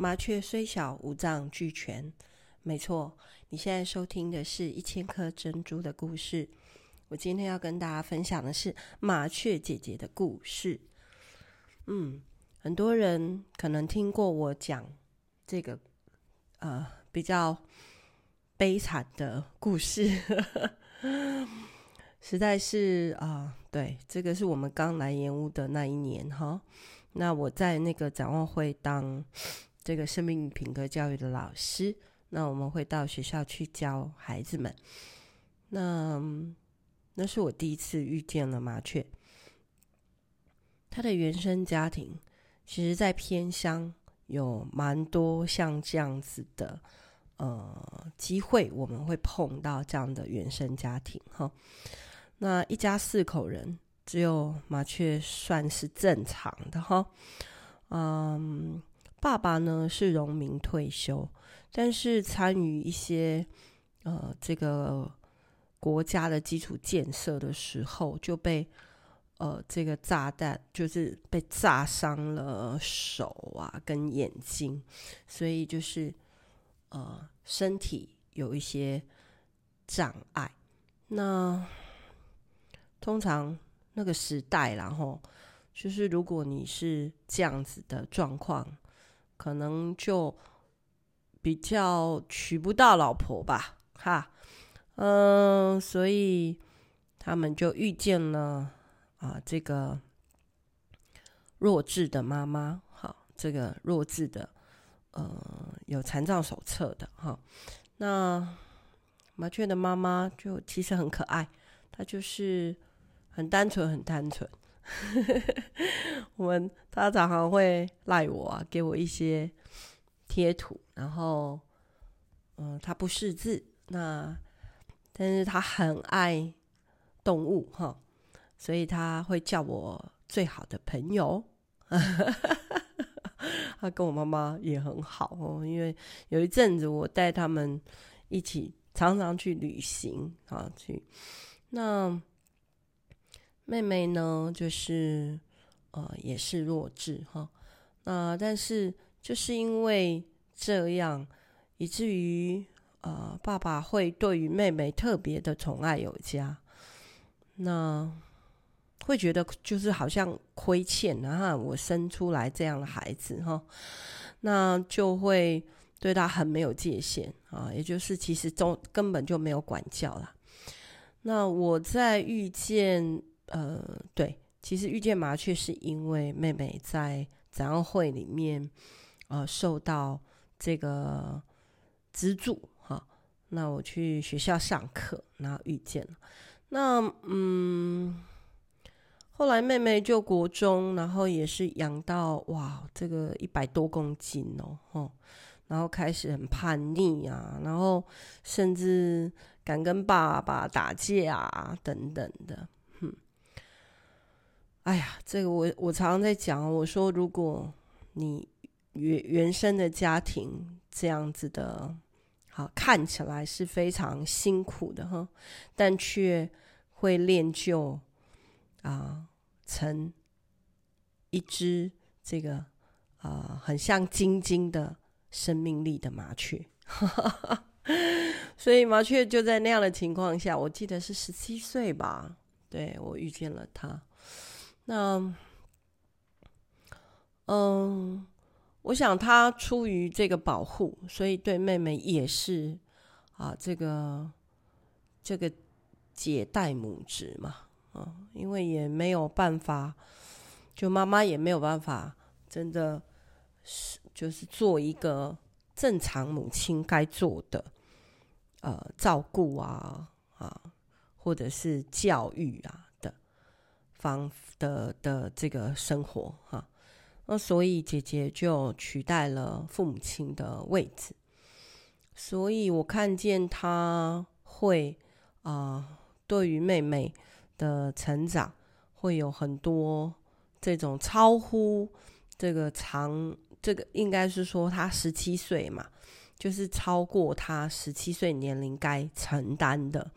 麻雀虽小，五脏俱全。没错，你现在收听的是一千颗珍珠的故事。我今天要跟大家分享的是麻雀姐姐的故事。嗯，很多人可能听过我讲这个呃比较悲惨的故事，实在是啊、呃，对，这个是我们刚来盐屋的那一年哈。那我在那个展望会当这个生命品格教育的老师，那我们会到学校去教孩子们。那那是我第一次遇见了麻雀。他的原生家庭，其实在偏乡有蛮多像这样子的呃机会，我们会碰到这样的原生家庭哈。那一家四口人。只有麻雀算是正常的哈，嗯，爸爸呢是农民退休，但是参与一些呃这个国家的基础建设的时候，就被呃这个炸弹就是被炸伤了手啊跟眼睛，所以就是呃身体有一些障碍。那通常。那个时代，然后就是如果你是这样子的状况，可能就比较娶不到老婆吧，哈，嗯、所以他们就遇见了啊，这个弱智的妈妈，好，这个弱智的，呃，有残障手册的，哈，那麻雀的妈妈就其实很可爱，她就是。很单纯，很单纯。我们他常常会赖我啊，给我一些贴图，然后，嗯，他不识字，那但是他很爱动物哈，所以他会叫我最好的朋友。他跟我妈妈也很好哦，因为有一阵子我带他们一起常常去旅行啊，去那。妹妹呢，就是呃，也是弱智哈。那但是就是因为这样，以至于呃，爸爸会对于妹妹特别的宠爱有加。那会觉得就是好像亏欠，然后我生出来这样的孩子哈，那就会对他很没有界限啊，也就是其实中根本就没有管教啦。那我在遇见。呃，对，其实遇见麻雀是因为妹妹在展望会里面，呃，受到这个资助哈。那我去学校上课，然后遇见了。那嗯，后来妹妹就国中，然后也是养到哇，这个一百多公斤哦，吼，然后开始很叛逆啊，然后甚至敢跟爸爸打架啊，等等的。哎呀，这个我我常常在讲，我说如果你原原生的家庭这样子的，好看起来是非常辛苦的哈，但却会练就啊成一只这个啊很像晶晶的生命力的麻雀，所以麻雀就在那样的情况下，我记得是十七岁吧，对，我遇见了他。那，嗯，我想他出于这个保护，所以对妹妹也是啊，这个这个姐带母职嘛，啊，因为也没有办法，就妈妈也没有办法，真的是就是做一个正常母亲该做的，呃，照顾啊啊，或者是教育啊。方的的这个生活哈，那所以姐姐就取代了父母亲的位置，所以我看见她会啊、对于妹妹的成长会有很多这种超乎这个长，这个应该是说她十七岁嘛，就是超过她十七岁年龄该承担的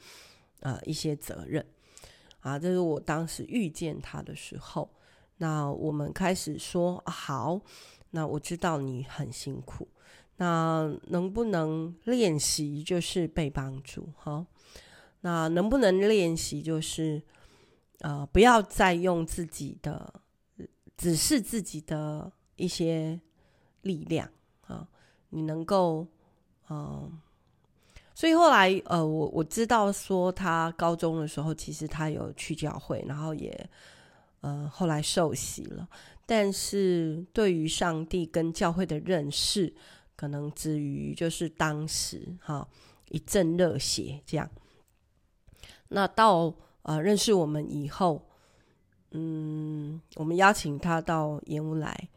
呃一些责任。啊，这是我当时遇见他的时候。那我们开始说好，那我知道你很辛苦，那能不能练习就是被帮助？哈，那能不能练习就是，呃，不要再用自己的，只是自己的一些力量啊，你能够，嗯、所以后来，呃，我我知道说他高中的时候，其实他有去教会，然后也，呃，后来受洗了。但是对于上帝跟教会的认识，可能止于就是当时哈一阵热血这样。那到呃认识我们以后，嗯，我们邀请他到盐屋来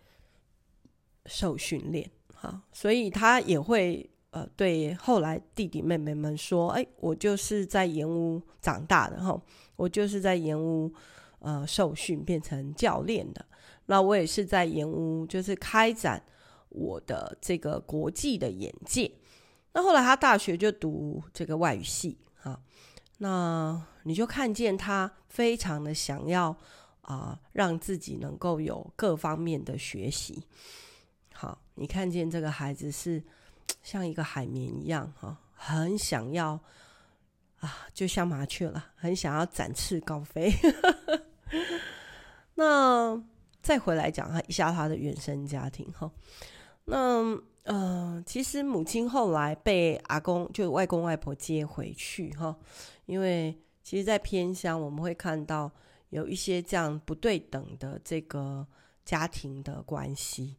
受训练哈，所以他也会呃对后来弟弟妹妹们说：“哎，我就是在盐屋长大的哈，我就是在盐屋呃受训变成教练的。”那我也是在盐屋，就是开展我的这个国际的眼界。那后来他大学就读这个外语系啊，那你就看见他非常的想要啊，让自己能够有各方面的学习。好，你看见这个孩子是像一个海绵一样哈，很想要啊，就像麻雀了，很想要展翅高飞。那。再回来讲他一下他的原生家庭哈，那呃，其实母亲后来被阿公就外公外婆接回去哈，因为其实，在偏乡我们会看到有一些这样不对等的这个家庭的关系，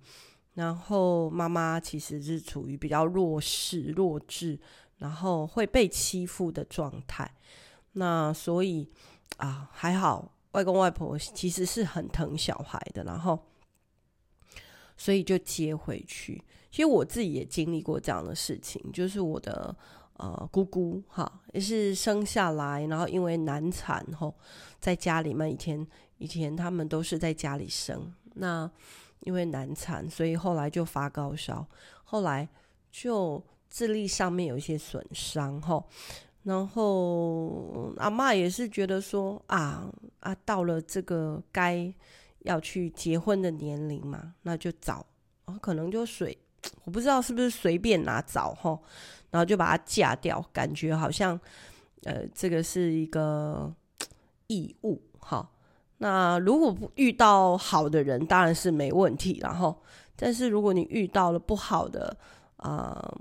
然后妈妈其实是处于比较弱势、弱智，然后会被欺负的状态，那所以啊，还好。外公外婆其实是很疼小孩的，然后所以就接回去。其实我自己也经历过这样的事情，就是我的呃姑姑哈，也是生下来，然后因为难产后，在家里面以前以前他们都是在家里生，那因为难产，所以后来就发高烧，后来就智力上面有一些损伤哈。然后阿嬷也是觉得说啊啊，到了这个该要去结婚的年龄嘛，那就找，啊，可能就随，我不知道是不是随便拿找哈，然后就把它嫁掉，感觉好像呃这个是一个 义务哈。那如果不遇到好的人，当然是没问题，然后但是如果你遇到了不好的啊。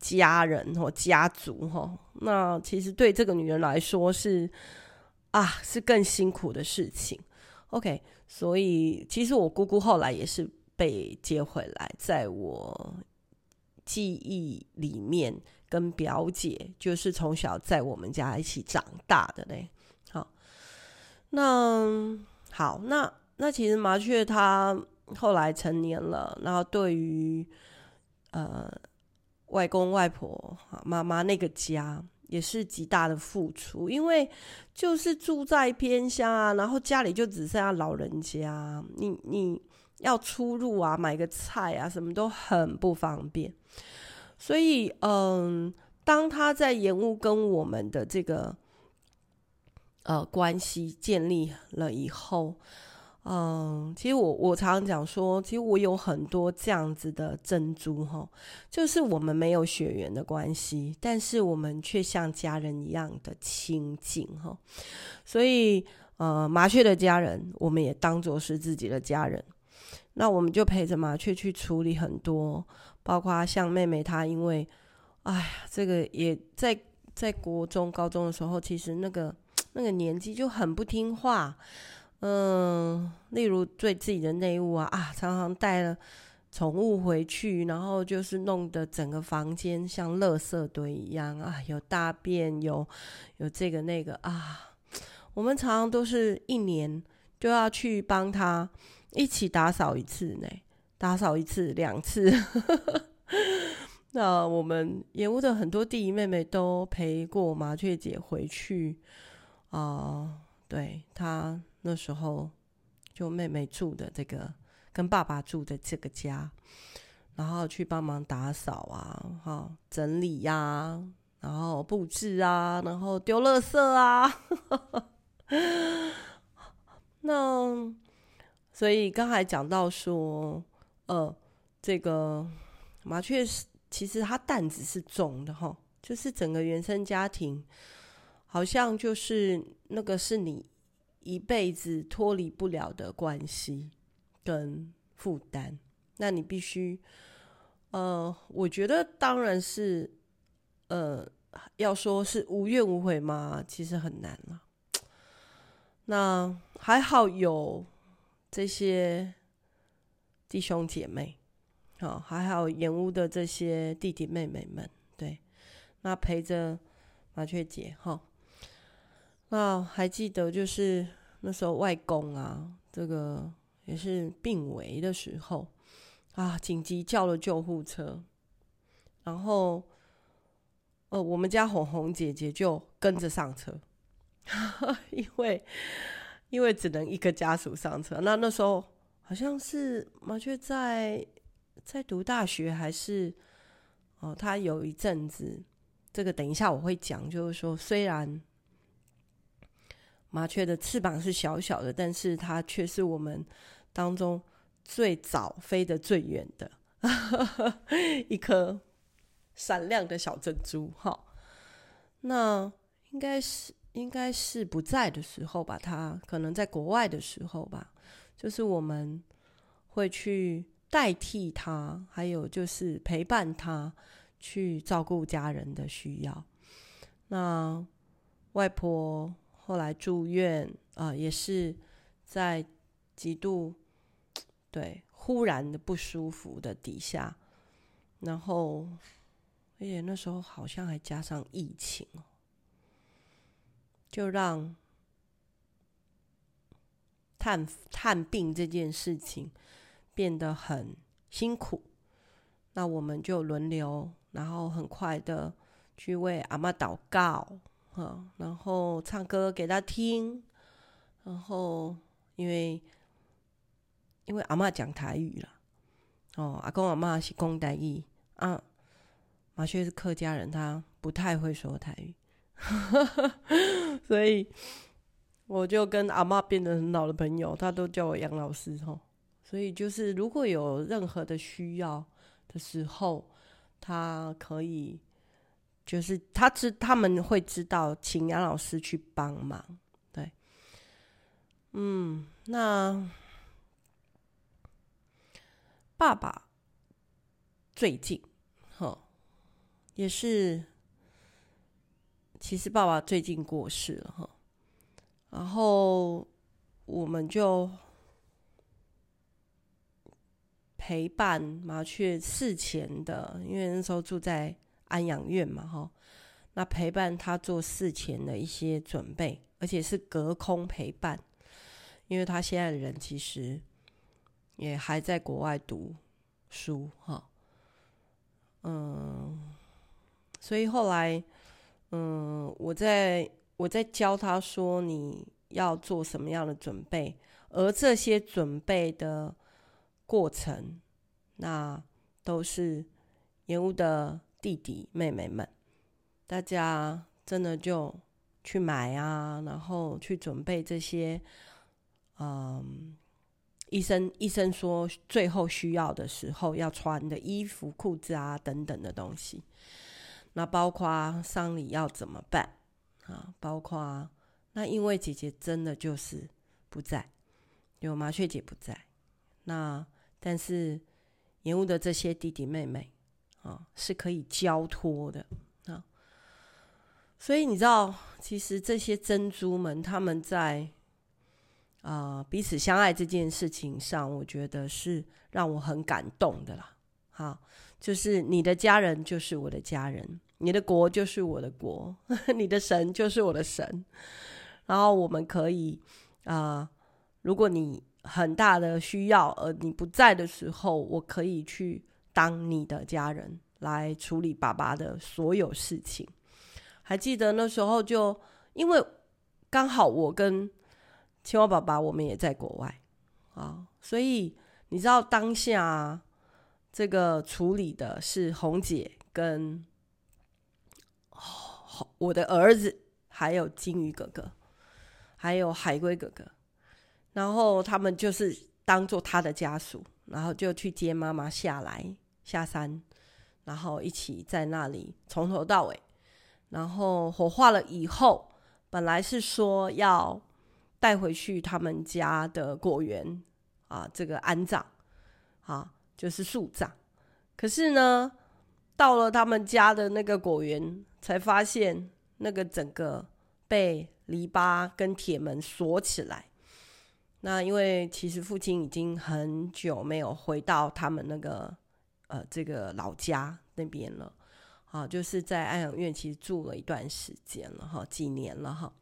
家人或家族哈，那其实对这个女人来说是啊，是更辛苦的事情。OK，所以其实我姑姑后来也是被接回来，在我记忆里面，跟表姐就是从小在我们家一起长大的嘞。那好，那那其实麻雀它后来成年了，然后对于呃。外公外婆、妈妈那个家也是极大的付出，因为就是住在偏乡啊，然后家里就只剩下老人家，你你要出入啊，买个菜啊，什么都很不方便。所以，嗯，当他在延误跟我们的这个呃关系建立了以后。嗯，其实我我常常讲说，其实我有很多这样子的珍珠哈，就是我们没有血缘的关系，但是我们却像家人一样的亲近哈。所以，呃，麻雀的家人，我们也当做是自己的家人。那我们就陪着麻雀去处理很多，包括像妹妹她，因为，哎呀，这个也在在国中、高中的时候，其实那个那个年纪就很不听话。嗯，例如对自己的内务啊啊，常常带了宠物回去，然后就是弄得整个房间像垃圾堆一样啊，有大便，有有这个那个啊。我们常常都是一年就要去帮他一起打扫一次呢，打扫一次两次。那我们盐屋的很多弟弟妹妹都陪过麻雀姐回去哦，对他。那时候，就妹妹住的这个，跟爸爸住的这个家，然后去帮忙打扫啊，哈，整理呀、啊，然后布置啊，然后丢垃圾啊。那所以刚才讲到说，呃，这个麻雀是其实它担子是重的哈，就是整个原生家庭好像就是那个是你一辈子脱离不了的关系跟负担，那你必须，呃，我觉得当然是，呃。要说是无怨无悔吗？其实很难了。那还好有这些弟兄姐妹，好，还好演屋的这些弟弟妹妹们，对，那陪着麻雀姐哈。那还记得就是那时候外公啊，这个也是病危的时候啊，紧急叫了救护车，然后。呃，我们家红红姐姐就跟着上车，因为因为只能一个家属上车。那那时候好像是麻雀在在读大学，还是哦，他有一阵子，这个等一下我会讲，就是说，虽然麻雀的翅膀是小小的，但是它却是我们当中最早飞得最远的 一颗。闪亮的小珍珠，哈，那应该是应该是不在的时候吧？他可能在国外的时候吧。就是我们会去代替他，还有就是陪伴他去照顾家人的需要。那外婆后来住院啊，也是在极度对忽然的不舒服的底下，然后。而且那时候好像还加上疫情哦，就让探探病这件事情变得很辛苦。那我们就轮流，然后很快的去为阿妈祷告，啊，然后唱歌给他听。然后因为因为阿嬷讲台语了，哦，阿公阿嬷是公台语啊。麻雀是客家人，他不太会说台语，所以我就跟阿嬷变得很好的朋友，他都叫我杨老师哦。所以就是如果有任何的需要的时候，他可以就是他知他们会知道，请杨老师去帮忙。对，嗯，那爸爸最近，吼。也是，其实爸爸最近过世了哈，然后我们就陪伴麻雀事前的，因为那时候住在安养院嘛哈，那陪伴他做事前的一些准备，而且是隔空陪伴，因为他现在的人其实也还在国外读书哈，嗯。所以后来，嗯，我在我在教他说你要做什么样的准备，而这些准备的过程，那都是延误的弟弟妹妹们，大家真的就去买啊，然后去准备这些，嗯，医生医生说最后需要的时候要穿的衣服、裤子啊等等的东西。那包括丧礼要怎么办啊？包括那因为姐姐真的就是不在，有麻雀姐不在，那但是延误的这些弟弟妹妹啊是可以交托的啊。所以你知道，其实这些珍珠们他们在啊彼此相爱这件事情上，我觉得是让我很感动的啦。好，就是你的家人就是我的家人。你的国就是我的国，你的神就是我的神。然后我们可以啊、如果你很大的需要，而你不在的时候，我可以去当你的家人来处理爸爸的所有事情。还记得那时候就因为刚好我跟青蛙爸爸我们也在国外啊，所以你知道当下这个处理的是红姐跟。我的儿子，还有金鱼哥哥，还有海龟哥哥，然后他们就是当做他的家属，然后就去接妈妈下来下山，然后一起在那里从头到尾。然后火化了以后，本来是说要带回去他们家的果园啊，这个安葬啊，就是树葬。可是呢，到了他们家的那个果园，才发现那个整个被篱笆跟铁门锁起来。那因为其实父亲已经很久没有回到他们那个呃这个老家那边了。啊，就是在安养院，其实住了一段时间了哈，几年了哈。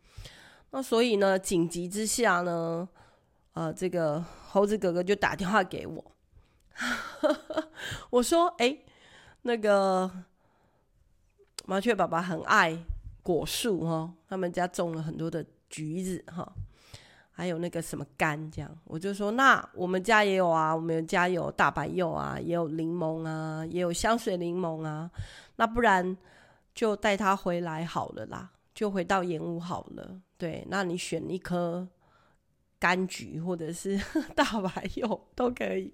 那所以呢，紧急之下呢，呃，这个猴子哥哥就打电话给我，我说：“哎、那个麻雀爸爸很爱果树哈，他们家种了很多的橘子哈。”还有那个什么柑，这样我就说，那我们家也有啊，我们家有大白柚啊，也有柠檬啊，也有香水柠檬啊。那不然就带他回来好了啦，就回到盐屋好了。对，那你选一颗柑橘或者是 大白柚都可以。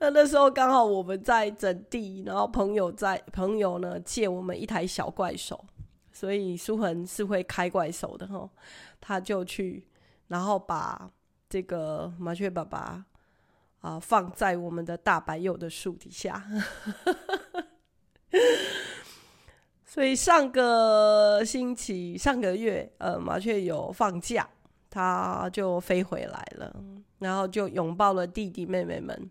那那时候刚好我们在整地，然后朋友在朋友呢借我们一台小怪手，所以书恒是会开怪手的哈，他就去。然后把这个麻雀爸爸啊、放在我们的大白柚的树底下，所以上个星期、上个月，呃，麻雀有放假，他就飞回来了，然后就拥抱了弟弟妹妹们，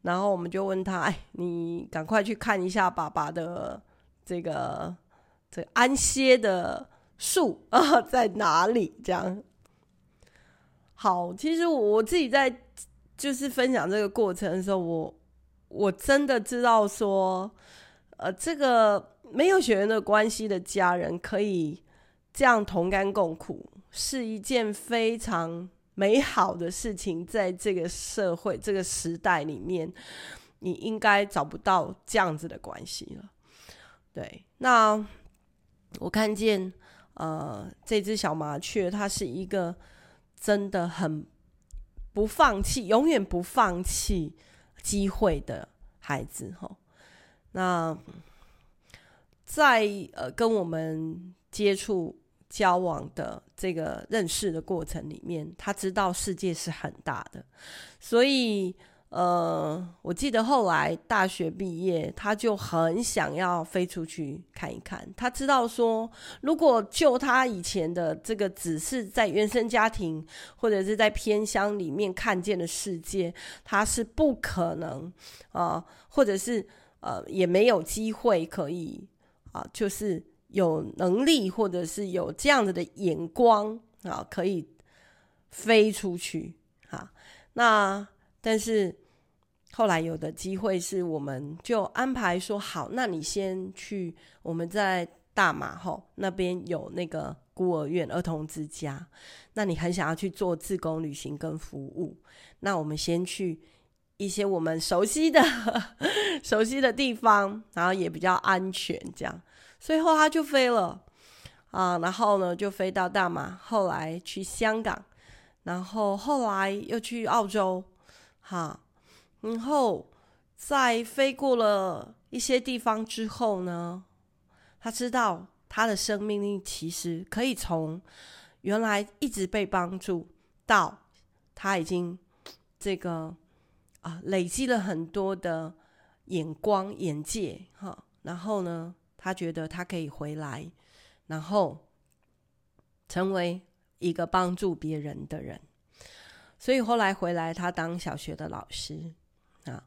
然后我们就问他：“哎，你赶快去看一下爸爸的这个这个、安歇的树啊在哪里？”这样。好，其实我自己在就是分享这个过程的时候，我我真的知道说，呃，这个没有血缘的关系的家人可以这样同甘共苦，是一件非常美好的事情。在这个社会、这个时代里面，你应该找不到这样子的关系了。对，那我看见呃，这只小麻雀，它是一个。真的很不放弃，永远不放弃机会的孩子哈。那在呃跟我们接触交往的这个认识的过程里面，他知道世界是很大的，所以。呃，我记得后来大学毕业，他就很想要飞出去看一看。他知道说，如果就他以前的这个只是在原生家庭或者是在偏乡里面看见的世界，他是不可能啊、或者是呃也没有机会可以啊、就是有能力或者是有这样子的眼光啊、可以飞出去啊。那但是。后来有的机会是，我们就安排说好，那你先去，我们在大马吼那边有那个孤儿院、儿童之家，那你很想要去做自工旅行跟服务，那我们先去一些我们熟悉的、熟悉的地方，然后也比较安全，这样，所以后他就飞了啊，然后呢就飞到大马，后来去香港，然后后来又去澳洲，哈。然后在飞过了一些地方之后呢，他知道他的生命力其实可以从原来一直被帮助，到他已经这个啊累积了很多的眼光眼界哈。然后呢，他觉得他可以回来，然后成为一个帮助别人的人。所以后来回来，他当小学的老师。啊，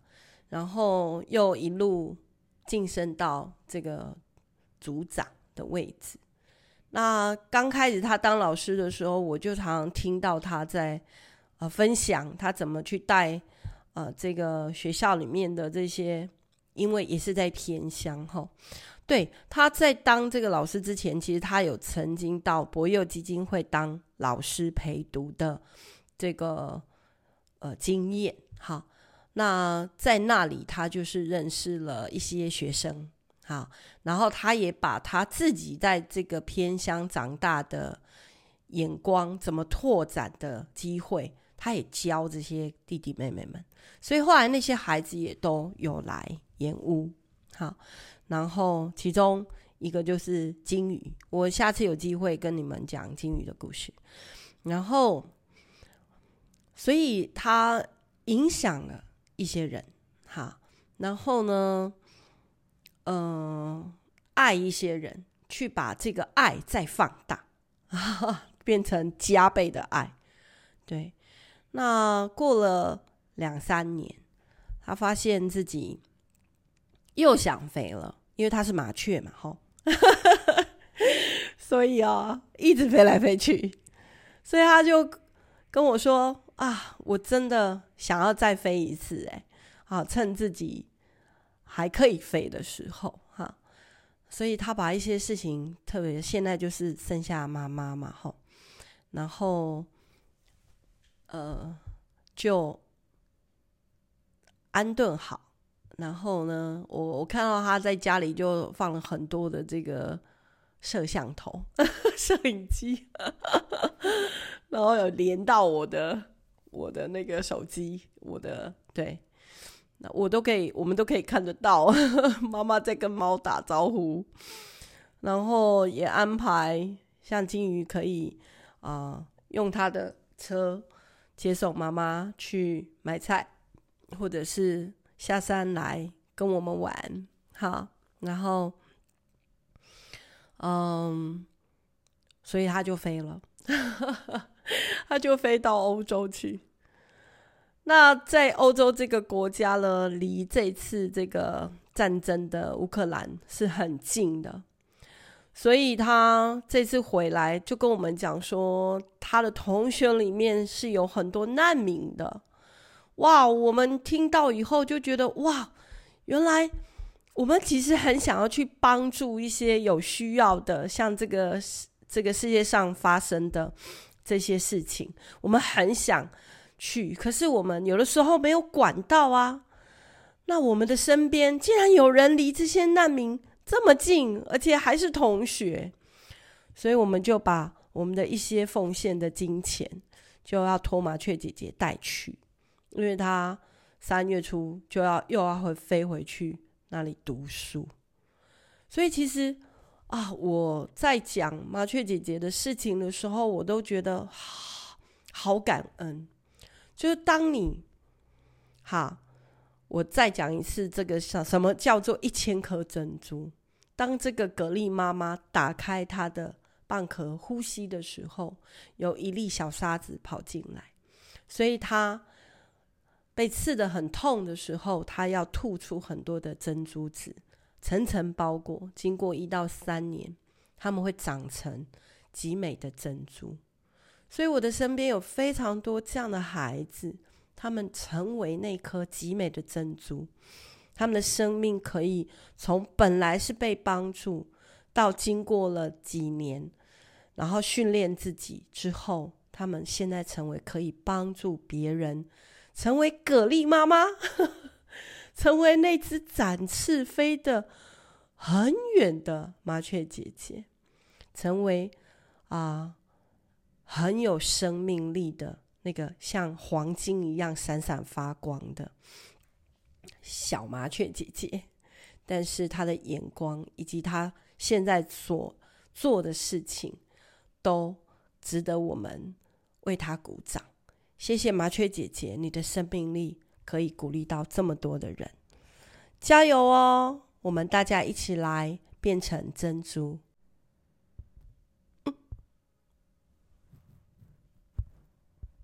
然后又一路晋升到这个组长的位置。那刚开始他当老师的时候，我就常常听到他在呃分享他怎么去带呃这个学校里面的这些，因为也是在偏乡哈。对，他在当这个老师之前，其实他有曾经到博幼基金会当老师陪读的这个呃经验好。那在那里，他就是认识了一些学生，好，然后他也把他自己在这个偏乡长大的眼光，怎么拓展的机会，他也教这些弟弟妹妹们，所以后来那些孩子也都有来延屋。好，然后其中一个就是金鱼，我下次有机会跟你们讲金鱼的故事。然后，所以他影响了一些人，哈，然后呢，嗯、爱一些人，去把这个爱再放大，变成加倍的爱。对，那过了两三年，他发现自己又想飞了，因为他是麻雀嘛，哈，所以啊，一直飞来飞去，所以他就跟我说啊，我真的想要再飞一次，哎，啊，趁自己还可以飞的时候，哈，所以他把一些事情，特别现在就是剩下妈妈嘛，吼，然后。呃，就安顿好，然后呢，我我看到他在家里就放了很多的这个摄像头、摄影机，然后有连到我的我的那个手机，我的对，那我都可以，我们都可以看得到 妈妈在跟猫打招呼，然后也安排像金鱼可以啊、呃、用他的车。接送妈妈去买菜，或者是下山来跟我们玩，好，然后，嗯，所以他就飞了，他就飞到欧洲去。那在欧洲这个国家呢，离这次这个战争的乌克兰是很近的。所以他这次回来就跟我们讲说，他的同学里面是有很多难民的。哇，我们听到以后就觉得哇，原来我们其实很想要去帮助一些有需要的，像这个这个世界上发生的这些事情，我们很想去，可是我们有的时候没有管道啊。那我们的身边竟然有人离这些难民这么近，而且还是同学，所以我们就把我们的一些奉献的金钱，就要托麻雀姐姐带去，因为她三月初就要又要会飞回去那里读书。所以其实啊，我在讲麻雀姐姐的事情的时候，我都觉得好，好感恩。就是当你，哈。我再讲一次，这个什什么叫做一千颗珍珠？当这个蛤蜊妈妈打开她的蚌壳呼吸的时候，有一粒小沙子跑进来，所以她被刺得很痛的时候，她要吐出很多的珍珠子，层层包裹。经过一到三年，他们会长成极美的珍珠。所以我的身边有非常多这样的孩子。他们成为那颗极美的珍珠，他们的生命可以从本来是被帮助，到经过了几年，然后训练自己之后，他们现在成为可以帮助别人，成为蛤蜊妈妈，成为那只展翅飞的很远的麻雀姐姐，成为啊、很有生命力的。那个像黄金一样闪闪发光的小麻雀姐姐，但是她的眼光以及她现在所做的事情，都值得我们为她鼓掌。谢谢麻雀姐姐，你的生命力可以鼓励到这么多的人，加油哦！我们大家一起来变成珍珠。